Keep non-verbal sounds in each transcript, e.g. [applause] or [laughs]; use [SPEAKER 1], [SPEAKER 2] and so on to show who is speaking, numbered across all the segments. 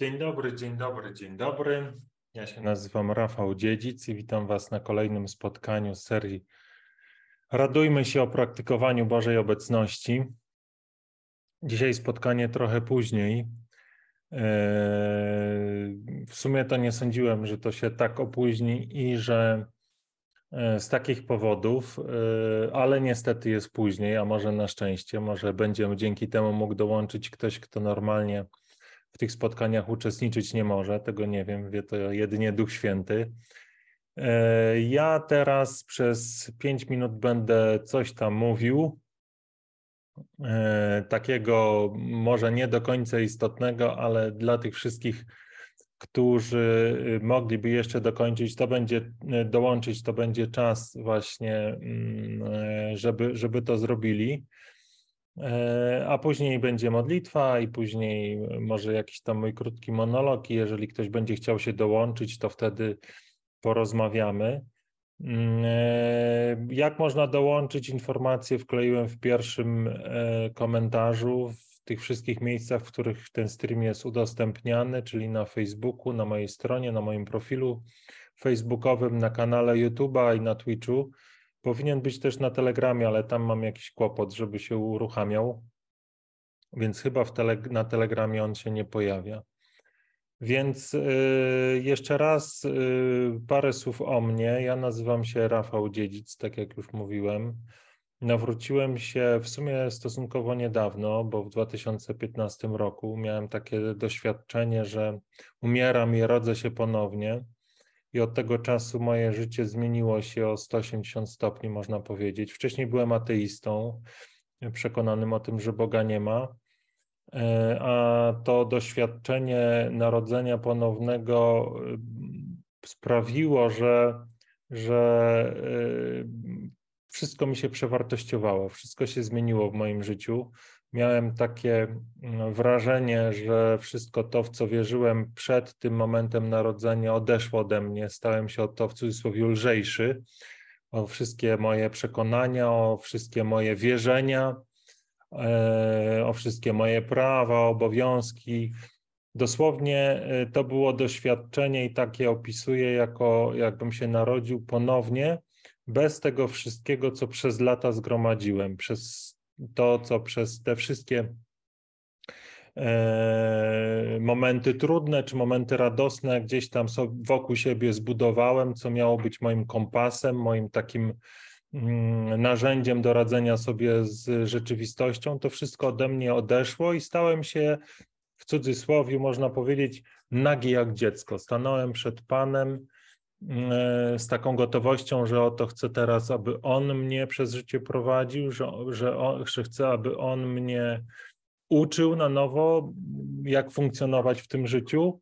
[SPEAKER 1] Dzień dobry, dzień dobry, dzień dobry. Ja się nazywam Rafał Dziedzic i witam Was na kolejnym spotkaniu serii Radujmy się o praktykowaniu Bożej Obecności. Dzisiaj spotkanie trochę później. Eee, w sumie to nie sądziłem, że to się tak opóźni i że e, z takich powodów, e, ale niestety jest później, a może na szczęście, może będzie dzięki temu mógł dołączyć ktoś, kto normalnie w tych spotkaniach uczestniczyć nie może, tego nie wiem, wie to jedynie Duch Święty. E, ja teraz przez pięć minut będę coś tam mówił, e, takiego może nie do końca istotnego, ale dla tych wszystkich, którzy mogliby jeszcze dokończyć, to będzie dołączyć, to będzie czas właśnie, mm, e, żeby, żeby to zrobili. E, a później będzie modlitwa i później może jakiś tam mój krótki monolog i jeżeli ktoś będzie chciał się dołączyć, to wtedy porozmawiamy. Mm, e, jak można dołączyć informacje wkleiłem w pierwszym e, komentarzu w tych wszystkich miejscach, w których ten stream jest udostępniany, czyli na Facebooku, na mojej stronie, na moim profilu facebookowym, na kanale YouTube'a i na Twitchu. Powinien być też na Telegramie, ale tam mam jakiś kłopot, żeby się uruchamiał, więc chyba tele, na Telegramie on się nie pojawia. Więc y, jeszcze raz y, parę słów o mnie. Ja nazywam się Rafał Dziedzic, tak jak już mówiłem. Nawróciłem się w sumie stosunkowo niedawno, bo w 2015 roku miałem takie doświadczenie, że umieram i rodzę się ponownie i od tego czasu moje życie zmieniło się o 180 stopni, można powiedzieć. Wcześniej byłem ateistą, przekonanym o tym, że Boga nie ma, e, a to doświadczenie narodzenia ponownego e, sprawiło, że, że e, wszystko mi się przewartościowało, wszystko się zmieniło w moim życiu miałem takie mm, wrażenie, że wszystko to, w co wierzyłem przed tym momentem narodzenia, odeszło ode mnie. Stałem się o to w cudzysłowie lżejszy. O wszystkie moje przekonania, o wszystkie moje wierzenia, e, o wszystkie moje prawa, obowiązki. Dosłownie e, to było doświadczenie i takie opisuję, jako jakbym się narodził ponownie, bez tego wszystkiego, co przez lata zgromadziłem, przez to, co przez te wszystkie e, momenty trudne czy momenty radosne gdzieś tam wokół siebie zbudowałem, co miało być moim kompasem, moim takim mm, narzędziem do radzenia sobie z rzeczywistością, to wszystko ode mnie odeszło i stałem się w cudzysłowie, można powiedzieć, nagi jak dziecko. Stanąłem przed Panem z taką gotowością, że oto chcę teraz, aby On mnie przez życie prowadził, że, że, że chcę, aby On mnie uczył na nowo, jak funkcjonować w tym życiu.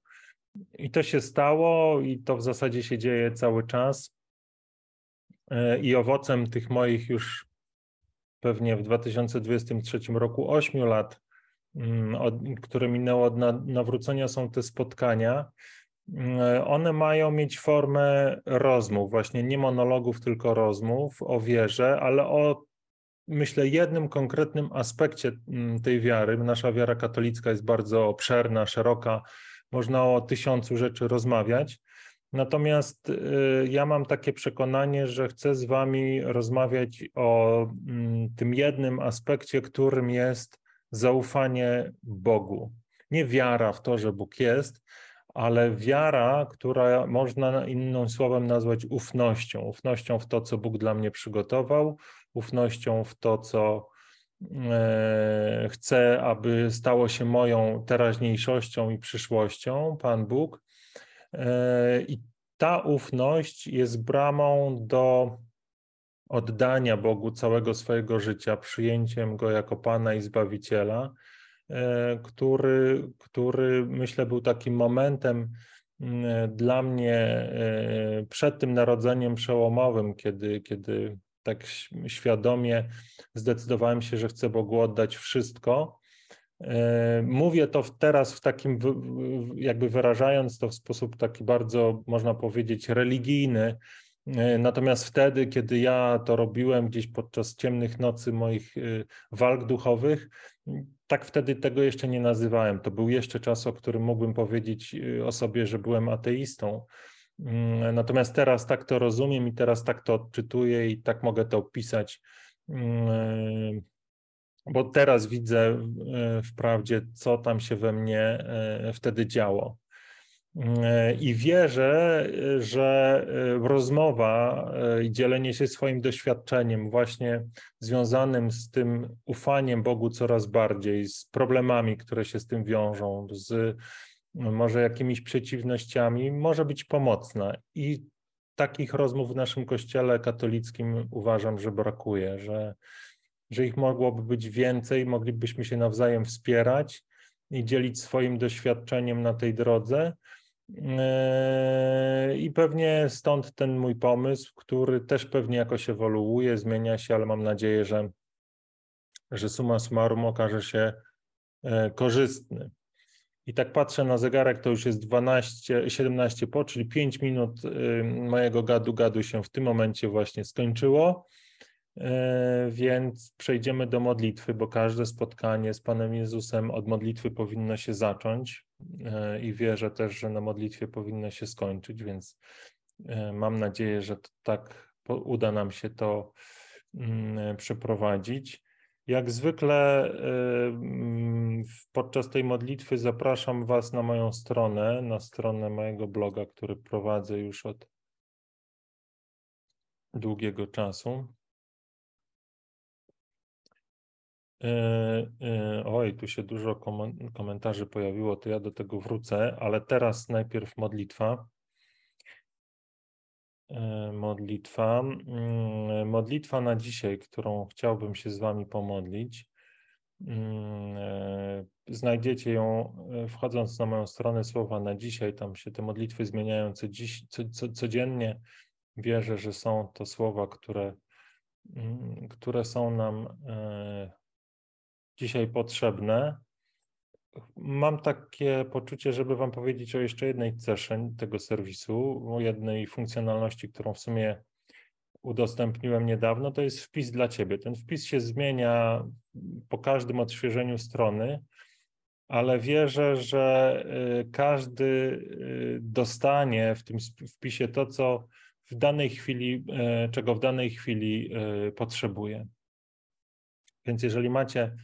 [SPEAKER 1] I to się stało, i to w zasadzie się dzieje cały czas. E, I owocem tych moich już pewnie w 2023 roku ośmiu lat, mm, które minęło od nawrócenia, są te spotkania E, one mają mieć formę rozmów, właśnie nie monologów, tylko rozmów o wierze, ale o myślę jednym konkretnym aspekcie mm, tej wiary. Nasza wiara katolicka jest bardzo obszerna, szeroka, można o tysiącu rzeczy rozmawiać. Natomiast y, ja mam takie przekonanie, że chcę z Wami rozmawiać o mm, tym jednym aspekcie, którym jest zaufanie Bogu. Nie wiara w to, że Bóg jest, ale wiara, która można innym słowem nazwać ufnością, ufnością w to, co Bóg dla mnie przygotował, ufnością w to, co e, chcę, aby stało się moją teraźniejszością i przyszłością, Pan Bóg. E, I ta ufność jest bramą do oddania Bogu całego swojego życia, przyjęciem Go jako Pana i Zbawiciela. E, który, który myślę był takim momentem dla mnie e, przed tym narodzeniem przełomowym, kiedy, kiedy tak świadomie zdecydowałem się, że chcę Bogu oddać wszystko. E, mówię to teraz w takim, jakby wyrażając to w sposób taki bardzo, można powiedzieć, religijny. Natomiast wtedy, kiedy ja to robiłem gdzieś podczas ciemnych nocy moich walk duchowych, tak wtedy tego jeszcze nie nazywałem. To był jeszcze czas, o którym mógłbym powiedzieć y, o sobie, że byłem ateistą. Mm, natomiast teraz tak to rozumiem i teraz tak to odczytuję i tak mogę to opisać, mm, bo teraz widzę wprawdzie, co tam się we mnie wtedy działo. E, I wierzę, że e, rozmowa e, i dzielenie się swoim doświadczeniem, właśnie związanym z tym ufaniem Bogu coraz bardziej, z problemami, które się z tym wiążą, z może jakimiś przeciwnościami, może być pomocna. I takich rozmów w naszym kościele katolickim uważam, że brakuje, że, że ich mogłoby być więcej, moglibyśmy się nawzajem wspierać i dzielić swoim doświadczeniem na tej drodze. Eee, I pewnie stąd ten mój pomysł, który też pewnie jakoś ewoluuje, zmienia się, ale mam nadzieję, że, że summa summarum okaże się e, korzystny. I tak patrzę na zegarek, to już jest 12, 17 po, czyli 5 minut y, mojego gadu-gadu się w tym momencie właśnie skończyło. E, więc przejdziemy do modlitwy, bo każde spotkanie z Panem Jezusem od modlitwy powinno się zacząć e, i wierzę też, że na modlitwie powinno się skończyć, więc e, mam nadzieję, że tak uda nam się to mm, przeprowadzić. Jak zwykle mm, podczas tej modlitwy zapraszam Was na moją stronę, na stronę mojego bloga, który prowadzę już od długiego czasu. E, e, oj, tu się dużo komentarzy pojawiło, to ja do tego wrócę, ale teraz najpierw modlitwa. E, modlitwa. Mm, modlitwa na dzisiaj, którą chciałbym się z Wami pomodlić. Mm, znajdziecie ją wchodząc na moją stronę słowa na dzisiaj. Tam się te modlitwy zmieniają co dziś, co, co, codziennie. Wierzę, że są to słowa, które, mm, które są nam dzisiaj potrzebne. Mam takie poczucie, żeby Wam powiedzieć o jeszcze jednej cesze tego serwisu, o jednej funkcjonalności, którą w sumie udostępniłem niedawno, to jest wpis dla Ciebie. Ten wpis się zmienia po każdym odświeżeniu strony, ale wierzę, że y, każdy y, dostanie w tym wpisie to, co w danej chwili, y, czego w danej chwili potrzebuje. Więc jeżeli macie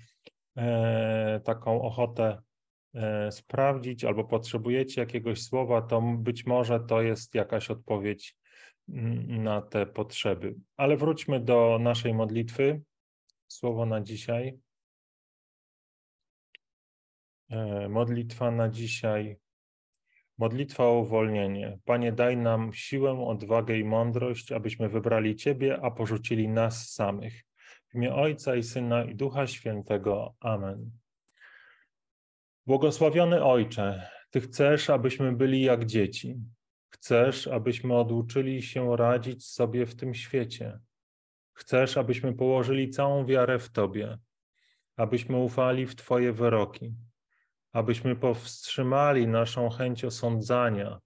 [SPEAKER 1] taką ochotę e, sprawdzić, albo potrzebujecie jakiegoś słowa, to być może to jest jakaś odpowiedź na te potrzeby. Ale wróćmy do naszej modlitwy. Słowo na dzisiaj. E, modlitwa na dzisiaj. Modlitwa o uwolnienie. Panie, daj nam siłę, odwagę i mądrość, abyśmy wybrali Ciebie, a porzucili nas samych. W imię Ojca i Syna i Ducha Świętego. Amen. Błogosławiony Ojcze, Ty chcesz, abyśmy byli jak dzieci. Chcesz, abyśmy oduczyli się radzić sobie w tym świecie. Chcesz, abyśmy położyli całą wiarę w Tobie, abyśmy ufali w Twoje wyroki, abyśmy powstrzymali naszą chęć osądzania,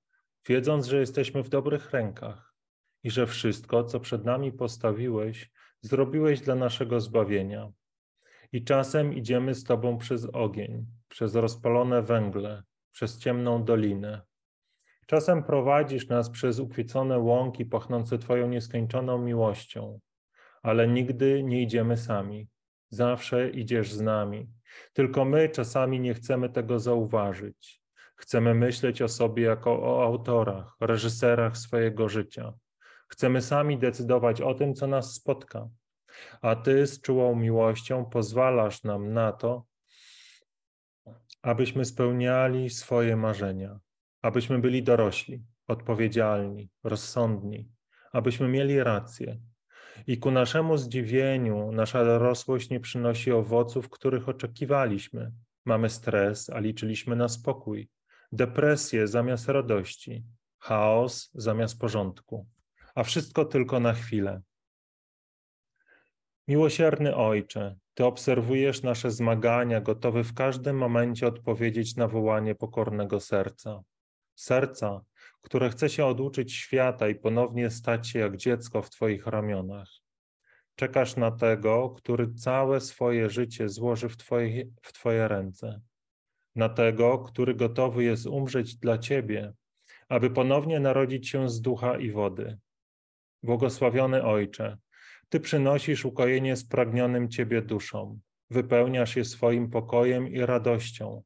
[SPEAKER 1] wiedząc, że jesteśmy w dobrych rękach i że wszystko, co przed nami postawiłeś, zrobiłeś dla naszego zbawienia. I czasem idziemy z Tobą przez ogień, przez rozpalone węgle, przez ciemną dolinę. Czasem prowadzisz nas przez ukwiecone łąki pachnące Twoją nieskończoną miłością, ale nigdy nie idziemy sami. Zawsze idziesz z nami. Tylko my czasami nie chcemy tego zauważyć. Chcemy myśleć o sobie jako o autorach, reżyserach swojego życia. Chcemy sami decydować o tym, co nas spotka. A Ty z czułą miłością pozwalasz nam na to, abyśmy spełniali swoje marzenia, abyśmy byli dorośli, odpowiedzialni, rozsądni, abyśmy mieli rację. I ku naszemu zdziwieniu nasza dorosłość nie przynosi owoców, których oczekiwaliśmy. Mamy stres, a liczyliśmy na spokój, depresję zamiast radości, chaos zamiast porządku a wszystko tylko na chwilę. Miłosierny Ojcze, Ty obserwujesz nasze zmagania, gotowy w każdym momencie odpowiedzieć na wołanie pokornego serca. Serca, które chce się oduczyć świata i ponownie stać się jak dziecko w Twoich ramionach. czekasz na tego, który całe swoje życie złoży w twoje, w twoje ręce. Na tego, który gotowy jest umrzeć dla ciebie, aby ponownie narodzić się z ducha i wody. Błogosławiony Ojcze, Ty przynosisz ukojenie spragnionym Ciebie duszom, wypełniasz je swoim pokojem i radością,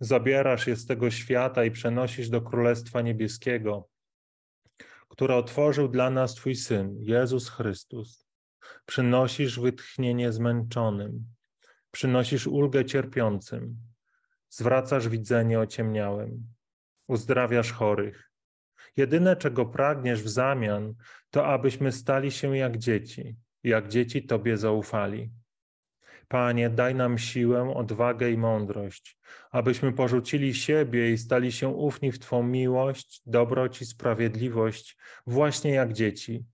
[SPEAKER 1] zabierasz je z tego świata i przenosisz do Królestwa Niebieskiego, które otworzył dla nas Twój Syn, Jezus Chrystus. Przynosisz wytchnienie zmęczonym, przynosisz ulgę cierpiącym, zwracasz widzenie ociemniałym, uzdrawiasz chorych. Jedyne, czego pragniesz w zamian, to abyśmy stali się jak dzieci, jak dzieci Tobie zaufali. Panie, daj nam siłę, odwagę i mądrość, abyśmy porzucili siebie i stali się ufni w Twą miłość, dobroć i sprawiedliwość, właśnie jak dzieci,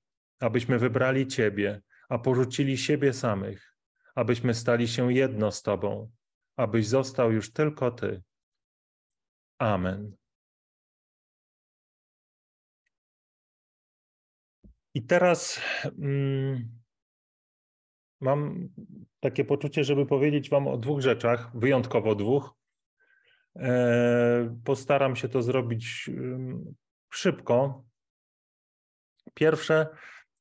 [SPEAKER 1] abyśmy wybrali Ciebie, a porzucili siebie samych, abyśmy stali się jedno z Tobą, abyś został już tylko Ty. Amen. I teraz. Mm, mam takie poczucie, żeby powiedzieć Wam o dwóch rzeczach, wyjątkowo dwóch. E, postaram się to zrobić szybko. Pierwsze,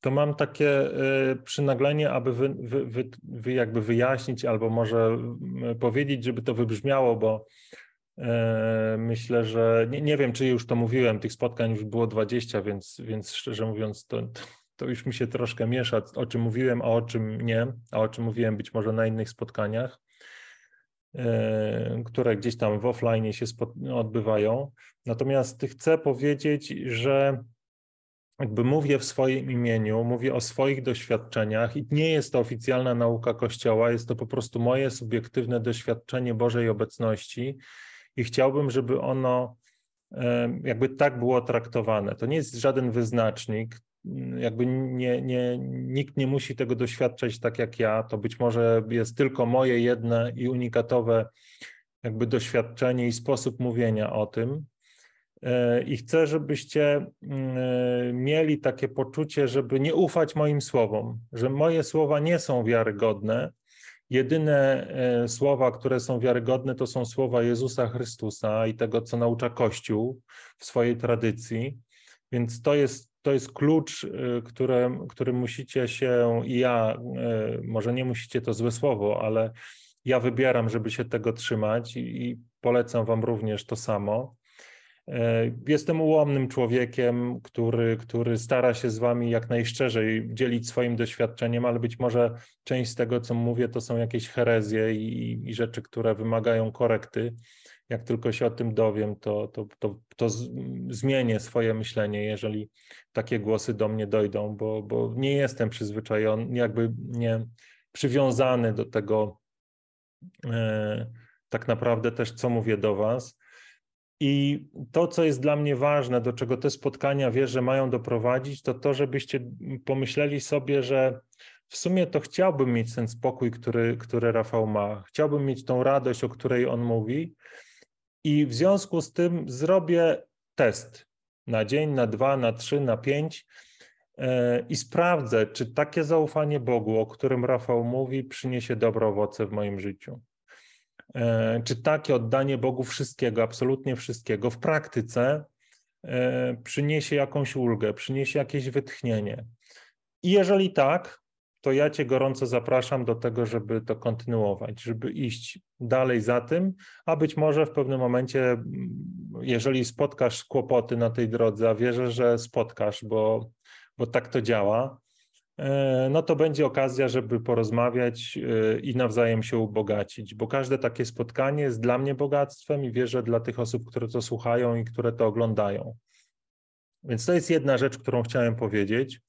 [SPEAKER 1] to mam takie e, przynaglenie, aby wy, wy, wy, jakby wyjaśnić albo może powiedzieć, żeby to wybrzmiało, bo myślę, że nie, nie wiem, czy już to mówiłem, tych spotkań już było 20, więc, więc szczerze mówiąc, to, to już mi się troszkę miesza, o czym mówiłem, a o czym nie, a o czym mówiłem być może na innych spotkaniach, e, które gdzieś tam w offline się odbywają. Natomiast chcę powiedzieć, że jakby mówię w swoim imieniu, mówię o swoich doświadczeniach i nie jest to oficjalna nauka Kościoła, jest to po prostu moje subiektywne doświadczenie Bożej obecności i chciałbym, żeby ono jakby tak było traktowane. To nie jest żaden wyznacznik, jakby nie, nie, nikt nie musi tego doświadczać tak jak ja. To być może jest tylko moje jedne i unikatowe jakby doświadczenie i sposób mówienia o tym. E, I chcę, żebyście e, mieli takie poczucie, żeby nie ufać moim słowom, że moje słowa nie są wiarygodne. Jedyne e, słowa, które są wiarygodne, to są słowa Jezusa Chrystusa i tego, co naucza Kościół w swojej tradycji. Więc to jest to jest klucz, y, który, który musicie się i ja, y, może nie musicie to złe słowo, ale ja wybieram, żeby się tego trzymać i, i polecam Wam również to samo. Y, jestem ułomnym człowiekiem, który, który stara się z Wami jak najszczerzej dzielić swoim doświadczeniem, ale być może część z tego, co mówię, to są jakieś herezje i, i rzeczy, które wymagają korekty jak tylko się o tym dowiem, to, to, to, to zmienię swoje myślenie, jeżeli takie głosy do mnie dojdą, bo, bo nie jestem przyzwyczajony, jakby nie przywiązany do tego e, tak naprawdę też, co mówię do Was. I to, co jest dla mnie ważne, do czego te spotkania wierzę mają doprowadzić, to to, żebyście pomyśleli sobie, że w sumie to chciałbym mieć ten spokój, który, który Rafał ma. Chciałbym mieć tą radość, o której on mówi, i w związku z tym zrobię test na dzień, na dwa, na trzy, na pięć e, i sprawdzę, czy takie zaufanie Bogu, o którym Rafał mówi, przyniesie dobre owoce w moim życiu. E, czy takie oddanie Bogu wszystkiego, absolutnie wszystkiego w praktyce e, przyniesie jakąś ulgę, przyniesie jakieś wytchnienie. I jeżeli tak, to ja Cię gorąco zapraszam do tego, żeby to kontynuować, żeby iść dalej za tym, a być może w pewnym momencie, jeżeli spotkasz kłopoty na tej drodze, a wierzę, że spotkasz, bo, bo tak to działa, no to będzie okazja, żeby porozmawiać e, i nawzajem się ubogacić, bo każde takie spotkanie jest dla mnie bogactwem i wierzę dla tych osób, które to słuchają i które to oglądają. Więc to jest jedna rzecz, którą chciałem powiedzieć.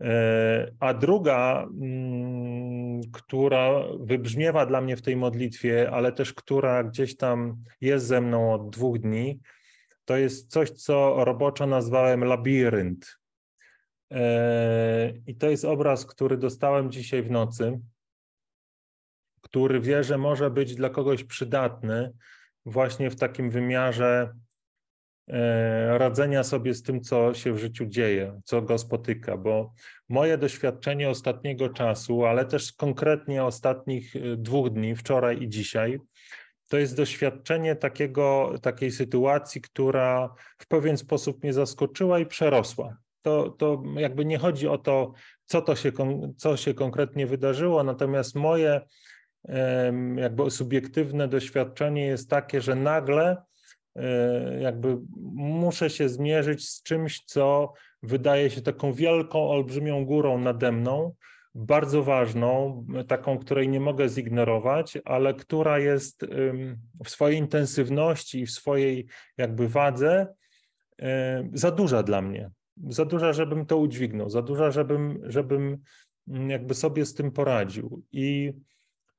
[SPEAKER 1] E, a druga, mm, która wybrzmiewa dla mnie w tej modlitwie, ale też która gdzieś tam jest ze mną od dwóch dni, to jest coś, co roboczo nazwałem labirynt. E, I to jest obraz, który dostałem dzisiaj w nocy, który wierzę może być dla kogoś przydatny właśnie w takim wymiarze e, radzenia sobie z tym, co się w życiu dzieje, co go spotyka, bo moje doświadczenie ostatniego czasu, ale też konkretnie ostatnich e, dwóch dni, wczoraj i dzisiaj, to jest doświadczenie takiego, takiej sytuacji, która w pewien sposób mnie zaskoczyła i przerosła. To, to jakby nie chodzi o to, co, to się, co się konkretnie wydarzyło, natomiast moje jakby subiektywne doświadczenie jest takie, że nagle e, jakby muszę się zmierzyć z czymś, co wydaje się taką wielką, olbrzymią górą nade mną, bardzo ważną, taką, której nie mogę zignorować, ale która jest w swojej intensywności i w swojej jakby wadze za duża dla mnie. Za duża, żebym to udźwignął, za duża, żebym, żebym mm, jakby sobie z tym poradził. I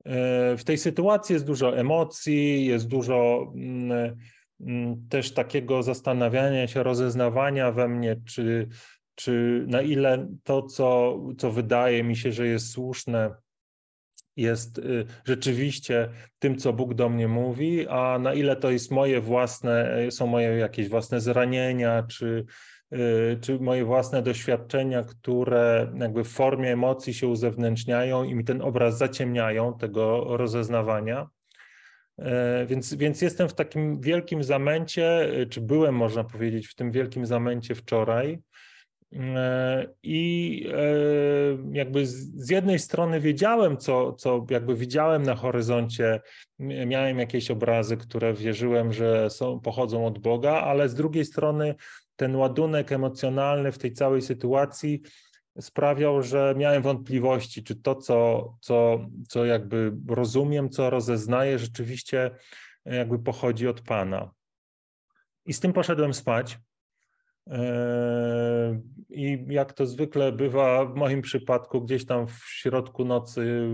[SPEAKER 1] e, w tej sytuacji jest dużo emocji, jest dużo mm, mm, też takiego zastanawiania się, rozeznawania we mnie, czy czy na ile to, co, co wydaje mi się, że jest słuszne, jest y, rzeczywiście tym, co Bóg do mnie mówi, a na ile to jest moje własne, są moje jakieś własne zranienia, czy, y, czy moje własne doświadczenia, które jakby w formie emocji się uzewnętrzniają i mi ten obraz zaciemniają tego rozeznawania. E, więc, więc jestem w takim wielkim zamęcie, czy byłem, można powiedzieć, w tym wielkim zamęcie wczoraj. I jakby z jednej strony wiedziałem, co, co jakby widziałem na horyzoncie, miałem jakieś obrazy, które wierzyłem, że są, pochodzą od Boga, ale z drugiej strony ten ładunek emocjonalny w tej całej sytuacji sprawiał, że miałem wątpliwości, czy to, co, co, co jakby rozumiem, co rozeznaję, rzeczywiście jakby pochodzi od Pana. I z tym poszedłem spać. Eee, I jak to zwykle bywa w moim przypadku, gdzieś tam w środku nocy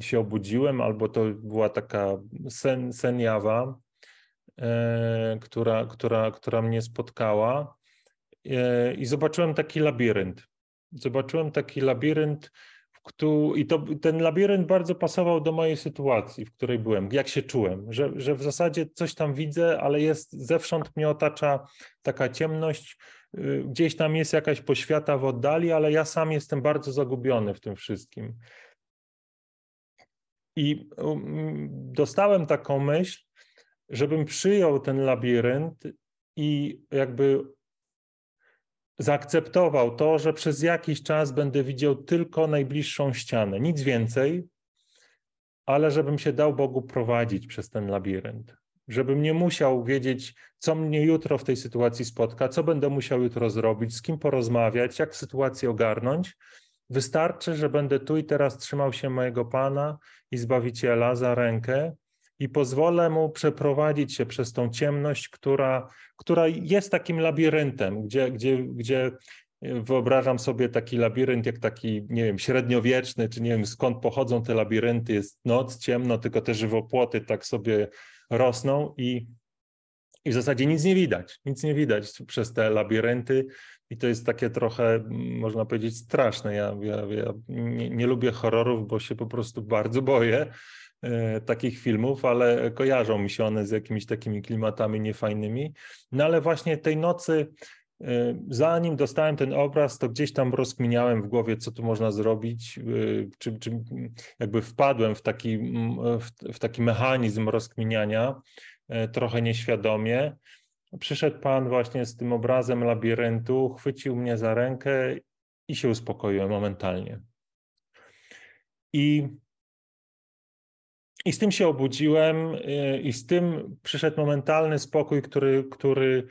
[SPEAKER 1] się obudziłem, albo to była taka sen, sen jawa, która, która, która mnie spotkała. Eee, I zobaczyłem taki labirynt. Zobaczyłem taki labirynt, i to, ten labirynt bardzo pasował do mojej sytuacji, w której byłem, jak się czułem, że, że w zasadzie coś tam widzę, ale jest zewsząd mnie otacza taka ciemność, y, gdzieś tam jest jakaś poświata w oddali, ale ja sam jestem bardzo zagubiony w tym wszystkim. I um, dostałem taką myśl, żebym przyjął ten labirynt i jakby zaakceptował to, że przez jakiś czas będę widział tylko najbliższą ścianę, nic więcej, ale żebym się dał Bogu prowadzić przez ten labirynt. Żebym nie musiał wiedzieć, co mnie jutro w tej sytuacji spotka, co będę musiał jutro zrobić, z kim porozmawiać, jak sytuację ogarnąć. Wystarczy, że będę tu i teraz trzymał się mojego Pana i Zbawiciela za rękę i pozwolę mu przeprowadzić się przez tą ciemność, która, która jest takim labiryntem, gdzie, gdzie, gdzie wyobrażam sobie taki labirynt jak taki, nie wiem, średniowieczny, czy nie wiem skąd pochodzą te labirynty, jest noc, ciemno, tylko te żywopłoty tak sobie rosną i, i w zasadzie nic nie widać, nic nie widać przez te labirynty. I to jest takie trochę, można powiedzieć, straszne. Ja, ja, ja nie, nie lubię horrorów, bo się po prostu bardzo boję, E, takich filmów, ale kojarzą mi się one z jakimiś takimi klimatami niefajnymi. No ale właśnie tej nocy, e, zanim dostałem ten obraz, to gdzieś tam rozkminiałem w głowie, co tu można zrobić, e, czy, czy jakby wpadłem w taki, w, w taki mechanizm rozkminiania, trochę nieświadomie. Przyszedł pan właśnie z tym obrazem labiryntu, chwycił mnie za rękę i się uspokoiłem momentalnie. I i z tym się obudziłem y, i z tym przyszedł momentalny spokój, który, który,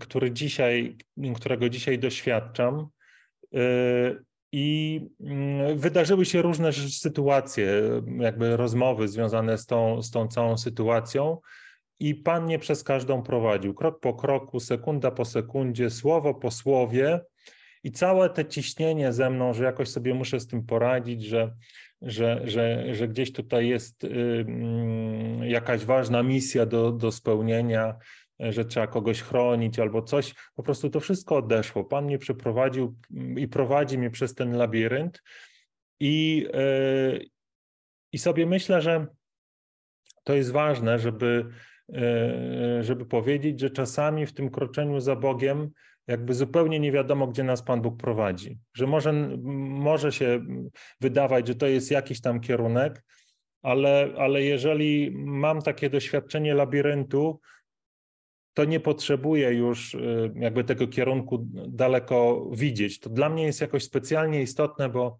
[SPEAKER 1] który dzisiaj, którego dzisiaj doświadczam. Y, I mm, wydarzyły się różne sytuacje, jakby rozmowy związane z tą, z tą całą sytuacją. I Pan mnie przez każdą prowadził, krok po kroku, sekunda po sekundzie, słowo po słowie. I całe te ciśnienie ze mną, że jakoś sobie muszę z tym poradzić, że, że, że, że gdzieś tutaj jest y, mm, jakaś ważna misja do, do spełnienia, że trzeba kogoś chronić albo coś. Po prostu to wszystko odeszło. Pan mnie przeprowadził i prowadzi mnie przez ten labirynt. I, y, i sobie myślę, że to jest ważne, żeby, żeby powiedzieć, że czasami w tym kroczeniu za Bogiem jakby zupełnie nie wiadomo, gdzie nas Pan Bóg prowadzi. Że może, może się wydawać, że to jest jakiś tam kierunek, ale, ale jeżeli mam takie doświadczenie labiryntu, to nie potrzebuję już y, jakby tego kierunku daleko widzieć. To dla mnie jest jakoś specjalnie istotne, bo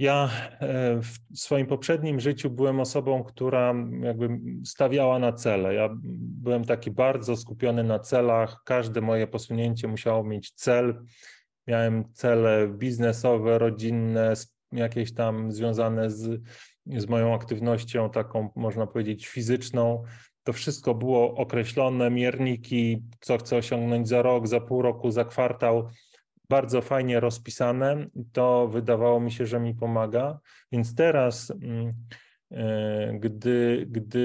[SPEAKER 1] ja e, w swoim poprzednim życiu byłem osobą, która jakby stawiała na cele. Ja byłem taki bardzo skupiony na celach. Każde moje posunięcie musiało mieć cel. Miałem cele biznesowe, rodzinne, jakieś tam związane z, z moją aktywnością taką, można powiedzieć, fizyczną. To wszystko było określone, mierniki, co chcę osiągnąć za rok, za pół roku, za kwartał bardzo fajnie rozpisane. To wydawało mi się, że mi pomaga. Więc teraz, mm, e, gdy, gdy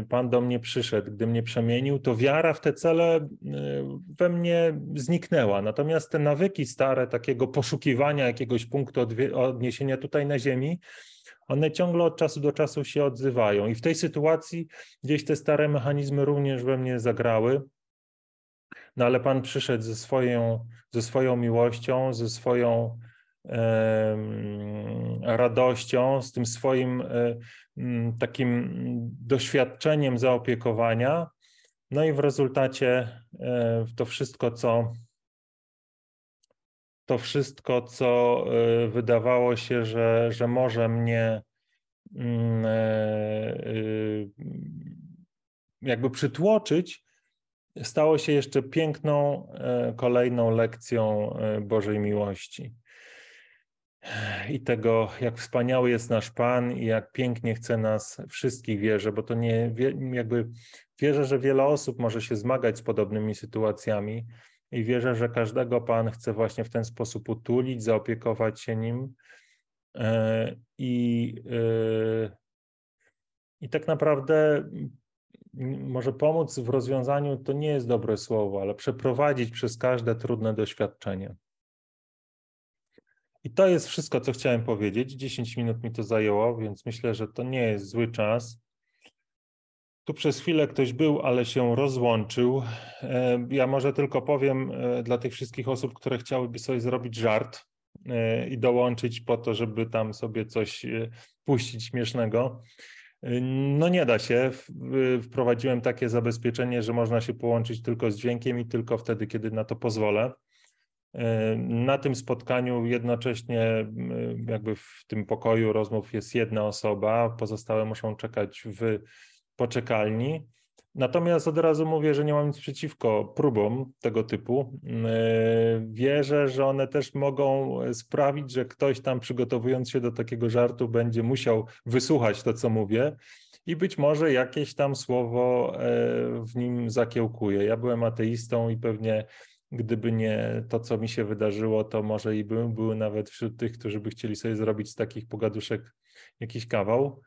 [SPEAKER 1] y, Pan do mnie przyszedł, gdy mnie przemienił, to wiara w te cele y, we mnie zniknęła. Natomiast te nawyki stare, takiego poszukiwania jakiegoś punktu odniesienia tutaj na Ziemi, one ciągle od czasu do czasu się odzywają. I w tej sytuacji gdzieś te stare mechanizmy również we mnie zagrały. No ale Pan przyszedł ze swoją, ze swoją miłością, ze swoją radością, z tym swoim e, takim doświadczeniem zaopiekowania. No i w rezultacie e, to wszystko, co to wszystko, co e, wydawało się, że, że może mnie e, jakby przytłoczyć, stało się jeszcze piękną e, kolejną lekcją e, Bożej miłości. I tego, jak wspaniały jest nasz Pan i jak pięknie chce nas wszystkich wierzę, bo to nie, jakby wierzę, że wiele osób może się zmagać z podobnymi sytuacjami i wierzę, że każdego Pan chce właśnie w ten sposób utulić, zaopiekować się nim e, i, i tak naprawdę może pomóc w rozwiązaniu to nie jest dobre słowo, ale przeprowadzić przez każde trudne doświadczenie. I to jest wszystko, co chciałem powiedzieć. 10 minut mi to zajęło, więc myślę, że to nie jest zły czas. Tu przez chwilę ktoś był, ale się rozłączył. E, ja może tylko powiem e, dla tych wszystkich osób, które chciałyby sobie zrobić żart e, i dołączyć po to, żeby tam sobie coś puścić śmiesznego. No nie da się. Wprowadziłem takie zabezpieczenie, że można się połączyć tylko z dźwiękiem i tylko wtedy, kiedy na to pozwolę. Na tym spotkaniu jednocześnie jakby w tym pokoju rozmów jest jedna osoba, pozostałe muszą czekać w poczekalni. Natomiast od razu mówię, że nie mam nic przeciwko próbom tego typu. Wierzę, że one też mogą sprawić, że ktoś tam przygotowując się do takiego żartu będzie musiał wysłuchać to, co mówię i być może jakieś tam słowo e, w nim zakiełkuje. Ja byłem ateistą i pewnie gdyby nie to, co mi się wydarzyło, to może i bym był nawet wśród tych, którzy by chcieli sobie zrobić z takich pogaduszek jakiś kawał.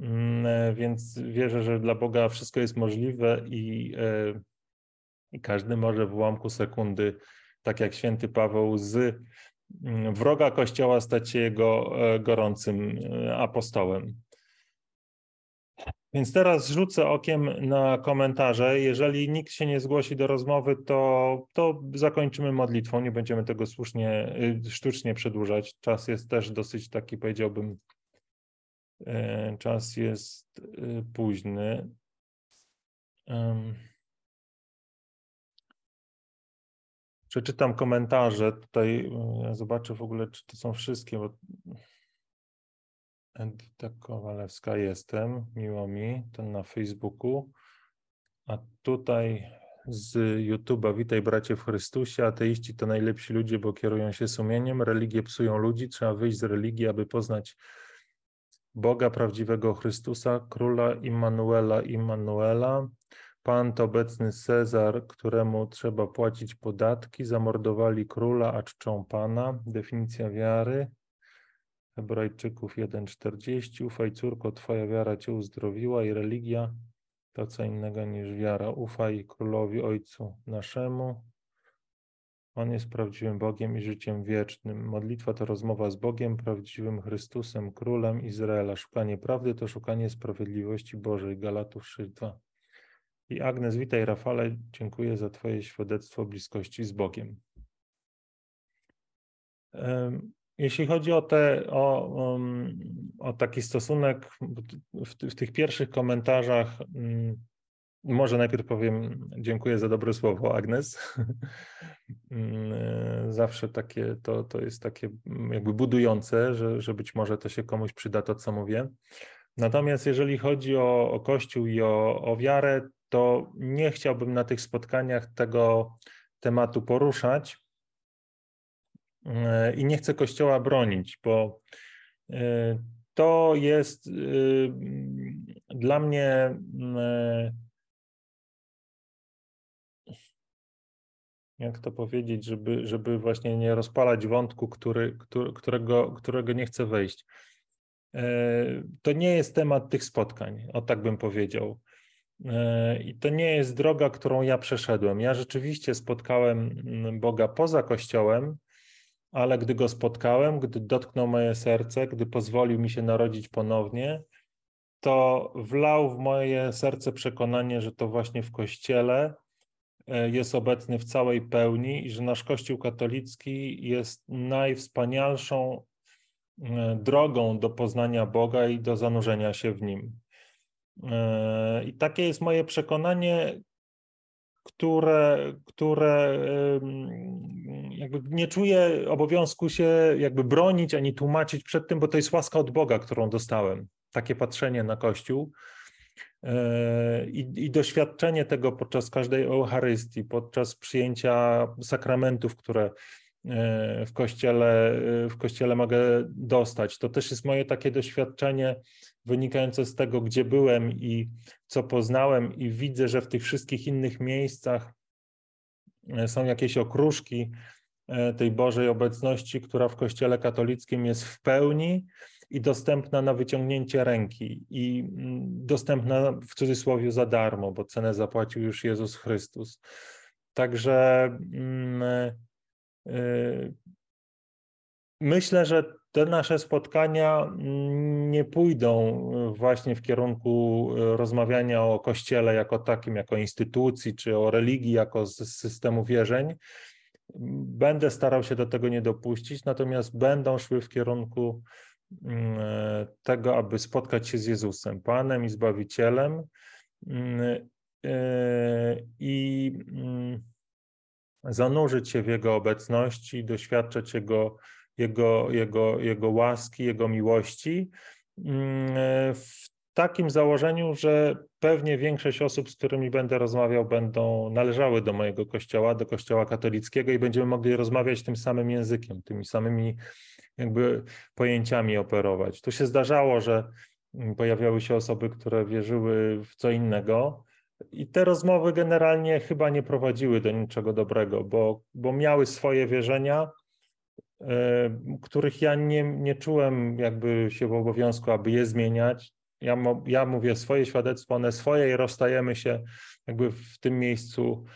[SPEAKER 1] Mm, e, więc wierzę, że dla Boga wszystko jest możliwe i, e, i każdy może w ułamku sekundy, tak jak święty Paweł, z mm, wroga Kościoła stać się jego e, gorącym apostołem. Więc teraz rzucę okiem na komentarze. Jeżeli nikt się nie zgłosi do rozmowy, to, to zakończymy modlitwą. Nie będziemy tego słusznie, sztucznie przedłużać. Czas jest też dosyć taki, powiedziałbym, czas jest e, późny. Przeczytam komentarze. Tutaj e, zobaczę w ogóle, czy to są wszystkie, bo Edyta Kowalewska jestem, miło mi, ten na Facebooku. A tutaj z YouTube'a, witaj bracie w Chrystusie, ateiści to najlepsi ludzie, bo kierują się sumieniem, religie psują ludzi, trzeba wyjść z religii, aby poznać Boga prawdziwego Chrystusa, króla Immanuela Immanuela. Pan to obecny Cezar, któremu trzeba płacić podatki. Zamordowali króla, a czczą Pana. Definicja wiary. Hebrajczyków 1,40. Ufaj córko, Twoja wiara Cię uzdrowiła i religia to co innego niż wiara. Ufaj królowi Ojcu naszemu. On jest prawdziwym Bogiem i życiem wiecznym. Modlitwa to rozmowa z Bogiem, prawdziwym Chrystusem, Królem Izraela. Szukanie prawdy to szukanie sprawiedliwości Bożej. Galatów 6.2. I Agnes, witaj Rafale, dziękuję za Twoje świadectwo bliskości z Bogiem. Jeśli chodzi o, te, o, o taki stosunek w, w tych pierwszych komentarzach, mm, może najpierw powiem dziękuję za dobre słowo, Agnes. [laughs] Zawsze takie, to, to jest takie jakby budujące, że, że być może to się komuś przyda to, co mówię. Natomiast jeżeli chodzi o, o Kościół i o, o wiarę, to nie chciałbym na tych spotkaniach tego tematu poruszać e, i nie chcę Kościoła bronić, bo e, to jest e, dla mnie jak to powiedzieć, żeby, żeby właśnie nie rozpalać wątku, który, którego, którego nie chcę wejść. To nie jest temat tych spotkań, o tak bym powiedział. E, I to nie jest droga, którą ja przeszedłem. Ja rzeczywiście spotkałem mm, Boga poza Kościołem, ale gdy go spotkałem, gdy dotknął moje serce, gdy pozwolił mi się narodzić ponownie, to wlał w moje serce przekonanie, że to właśnie w Kościele e, jest obecny w całej pełni i że nasz Kościół katolicki jest najwspanialszą e, drogą do poznania Boga i do zanurzenia się w Nim. E, I takie jest moje przekonanie, które, które nie czuję obowiązku się jakby bronić ani tłumaczyć przed tym, bo to jest łaska od Boga, którą dostałem. Takie patrzenie na Kościół e, i, i doświadczenie tego podczas każdej Eucharystii, podczas przyjęcia sakramentów, które e, w kościele, w kościele mogę dostać. To też jest moje takie doświadczenie wynikające z tego, gdzie byłem i co poznałem, i widzę, że w tych wszystkich innych miejscach e, są jakieś okruszki e, tej Bożej obecności, która w Kościele katolickim jest w pełni i dostępna na wyciągnięcie ręki i mm, dostępna w cudzysłowie za darmo, bo cenę zapłacił już Jezus Chrystus. Także mm, y, myślę, że te nasze spotkania nie pójdą właśnie w kierunku e, rozmawiania o Kościele jako takim, jako instytucji, czy o religii jako systemu wierzeń. Będę starał się do tego nie dopuścić, natomiast będą szły w kierunku mm, tego, aby spotkać się z Jezusem, Panem i Zbawicielem. Mm, e, i mm, zanurzyć się w Jego obecności, doświadczać Jego jego, jego, jego łaski, Jego miłości, mm, w takim założeniu, że pewnie większość osób, z którymi będę rozmawiał, będą należały do mojego kościoła, do kościoła katolickiego i będziemy mogli rozmawiać tym samym językiem, tymi samymi jakby pojęciami operować. To się zdarzało, że pojawiały się osoby, które wierzyły w co innego. I te rozmowy generalnie chyba nie prowadziły do niczego dobrego, bo, bo miały swoje wierzenia, E, których ja nie, nie czułem jakby się w obowiązku, aby je zmieniać. Ja, ja mówię swoje świadectwo, one swoje i rozstajemy się jakby w tym miejscu mm,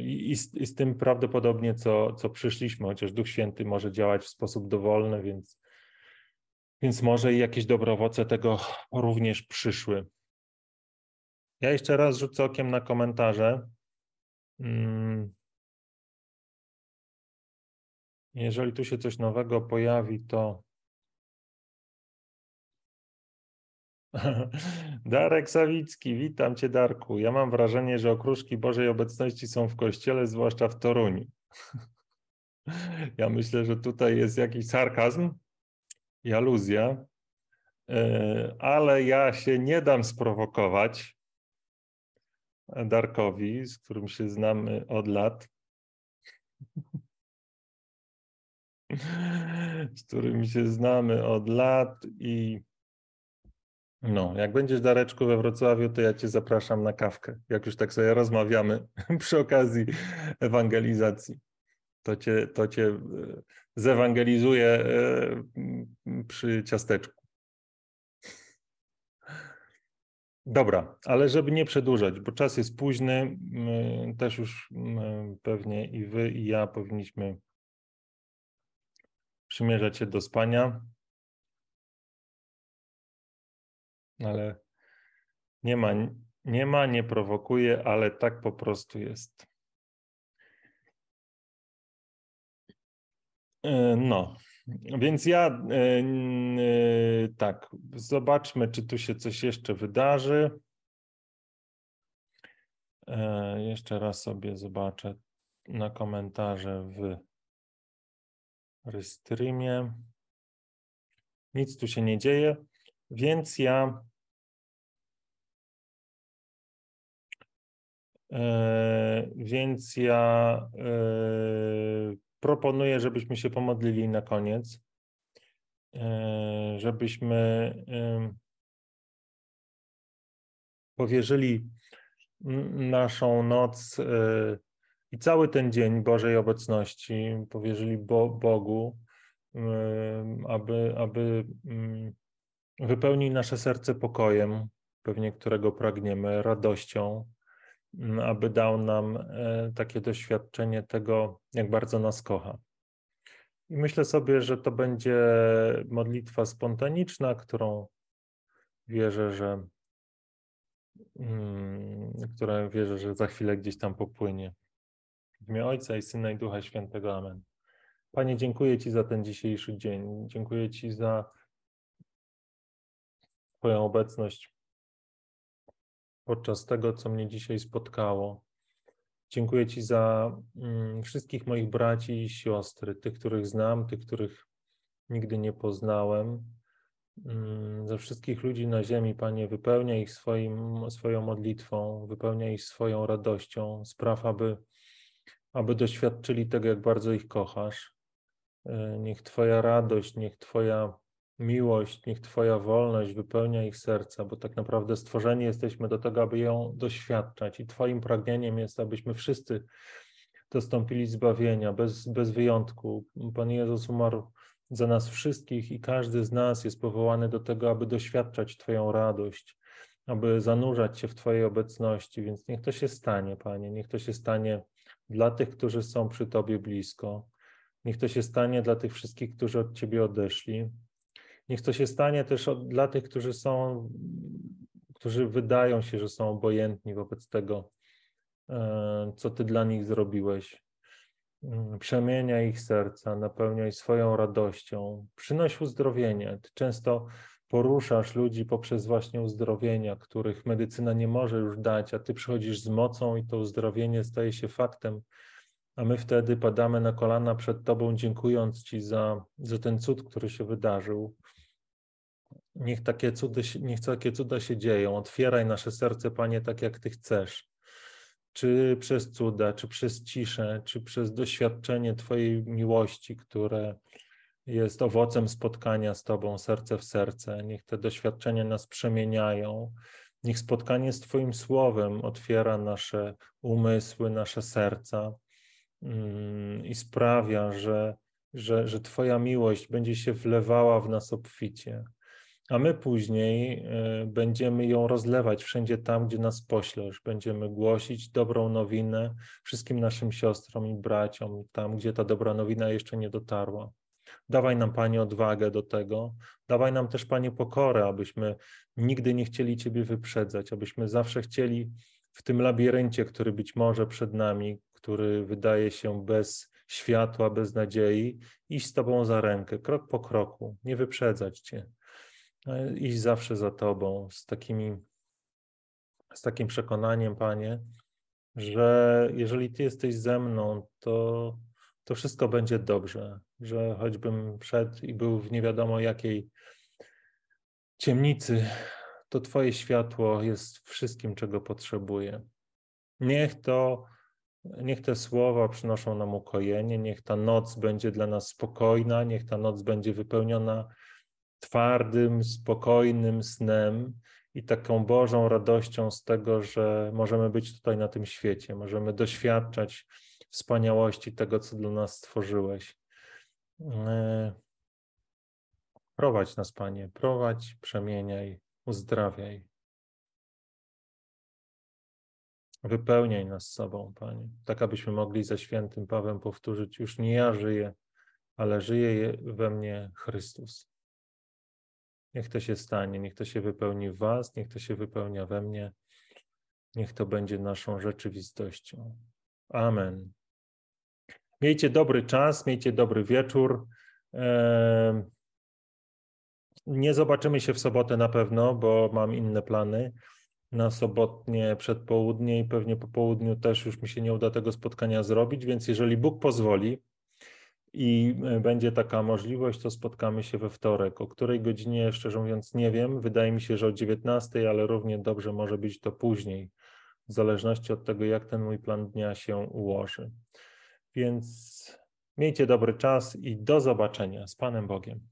[SPEAKER 1] i, i, z, i z tym prawdopodobnie, co, co przyszliśmy, chociaż Duch Święty może działać w sposób dowolny, więc, więc może i jakieś dobre owoce tego również przyszły. Ja jeszcze raz rzucę okiem na komentarze. Hmm. Jeżeli tu się coś nowego pojawi, to. [laughs] Darek Sawicki, witam Cię, Darku. Ja mam wrażenie, że okruszki Bożej obecności są w kościele, zwłaszcza w Toruniu. [laughs] ja myślę, że tutaj jest jakiś sarkazm i aluzja, e, ale ja się nie dam sprowokować Darkowi, z którym się znamy od lat. [laughs] z którymi się znamy od lat i no, jak będziesz Dareczku we Wrocławiu, to ja cię zapraszam na kawkę, jak już tak sobie rozmawiamy [laughs] przy okazji ewangelizacji. To cię, to cię e, zewangelizuję e, przy ciasteczku. Dobra, ale żeby nie przedłużać, bo czas jest późny, też już pewnie i wy, i ja powinniśmy przymierzać się do spania. Ale nie ma, nie ma, nie prowokuje, ale tak po prostu jest. E, no, więc ja e, e, tak, zobaczmy, czy tu się coś jeszcze wydarzy. Jeszcze raz sobie zobaczę na komentarze w Restreamie. Nic tu się nie dzieje, więc ja więc ja proponuję, żebyśmy się pomodlili na koniec, e, żebyśmy powierzyli naszą noc e, i cały ten dzień Bożej obecności, powierzyli Bo Bogu, aby, aby wypełnił nasze serce pokojem, pewnie którego pragniemy, radością, aby dał nam e, takie doświadczenie tego, jak bardzo nas kocha. I myślę sobie, że to będzie modlitwa spontaniczna, którą wierzę, że mm, która wierzę, że za chwilę gdzieś tam popłynie. W imię Ojca i Syna i Ducha Świętego. Amen. Panie, dziękuję Ci za ten dzisiejszy dzień. Dziękuję Ci za Twoją obecność podczas tego, co mnie dzisiaj spotkało. Dziękuję Ci za mm, wszystkich moich braci i siostry, tych, których znam, tych, których nigdy nie poznałem. Mm, za wszystkich ludzi na ziemi, Panie, wypełnia ich swoim, swoją modlitwą, wypełnia ich swoją radością. Spraw, aby, aby doświadczyli tego, jak bardzo ich kochasz. E, niech Twoja radość, niech Twoja miłość, niech Twoja wolność wypełnia ich serca, bo tak naprawdę stworzeni jesteśmy do tego, aby ją doświadczać i Twoim pragnieniem jest, abyśmy wszyscy dostąpili zbawienia bez, bez wyjątku. Pan Jezus umarł za nas wszystkich i każdy z nas jest powołany do tego, aby doświadczać Twoją radość, aby zanurzać się w Twojej obecności, więc niech to się stanie, Panie, niech to się stanie dla tych, którzy są przy Tobie blisko. Niech to się stanie dla tych wszystkich, którzy od Ciebie odeszli. Niech to się stanie też dla tych, którzy są, którzy wydają się, że są obojętni wobec tego, e, co Ty dla nich zrobiłeś. Mm, przemienia ich serca, napełniaj swoją radością, przynoś uzdrowienie. Ty często poruszasz ludzi poprzez właśnie uzdrowienia, których medycyna nie może już dać, a Ty przychodzisz z mocą i to uzdrowienie staje się faktem, a my wtedy padamy na kolana przed Tobą, dziękując Ci za, za ten cud, który się wydarzył. Niech takie, cudy, niech takie cuda się dzieją. Otwieraj nasze serce, Panie, tak jak Ty chcesz. Czy przez cuda, czy przez ciszę, czy przez doświadczenie Twojej miłości, które jest owocem spotkania z Tobą serce w serce. Niech te doświadczenia nas przemieniają. Niech spotkanie z Twoim słowem otwiera nasze umysły, nasze serca mm, i sprawia, że, że, że Twoja miłość będzie się wlewała w nas obficie a my później e, będziemy ją rozlewać wszędzie tam, gdzie nas poślesz. Będziemy głosić dobrą nowinę wszystkim naszym siostrom i braciom, tam, gdzie ta dobra nowina jeszcze nie dotarła. Dawaj nam, Panie, odwagę do tego. Dawaj nam też, Panie, pokorę, abyśmy nigdy nie chcieli Ciebie wyprzedzać, abyśmy zawsze chcieli w tym labiryncie, który być może przed nami, który wydaje się bez światła, bez nadziei, iść z Tobą za rękę, krok po kroku, nie wyprzedzać Cię iść zawsze za Tobą z, takimi, z takim przekonaniem, Panie, że jeżeli Ty jesteś ze mną, to, to wszystko będzie dobrze, że choćbym wszedł i był w nie wiadomo jakiej ciemnicy, to Twoje światło jest wszystkim, czego potrzebuję. Niech to, niech te słowa przynoszą nam ukojenie, niech ta noc będzie dla nas spokojna, niech ta noc będzie wypełniona twardym, spokojnym snem i taką Bożą radością z tego, że możemy być tutaj na tym świecie, możemy doświadczać wspaniałości tego, co dla nas stworzyłeś. E, prowadź nas, Panie, prowadź, przemieniaj, uzdrawiaj. Wypełniaj nas sobą, Panie, tak abyśmy mogli ze świętym Pawłem powtórzyć: Już nie ja żyję, ale żyje we mnie Chrystus. Niech to się stanie, niech to się wypełni w Was, niech to się wypełnia we mnie, niech to będzie naszą rzeczywistością. Amen. Miejcie dobry czas, miejcie dobry wieczór. Nie zobaczymy się w sobotę na pewno, bo mam inne plany na sobotnie przedpołudnie i pewnie po południu też już mi się nie uda tego spotkania zrobić, więc jeżeli Bóg pozwoli i e, będzie taka możliwość, to spotkamy się we wtorek. O której godzinie, szczerze mówiąc, nie wiem. Wydaje mi się, że o 19, ale równie dobrze może być to później, w zależności od tego, jak ten mój plan dnia się ułoży. Więc miejcie dobry czas i do zobaczenia z Panem Bogiem.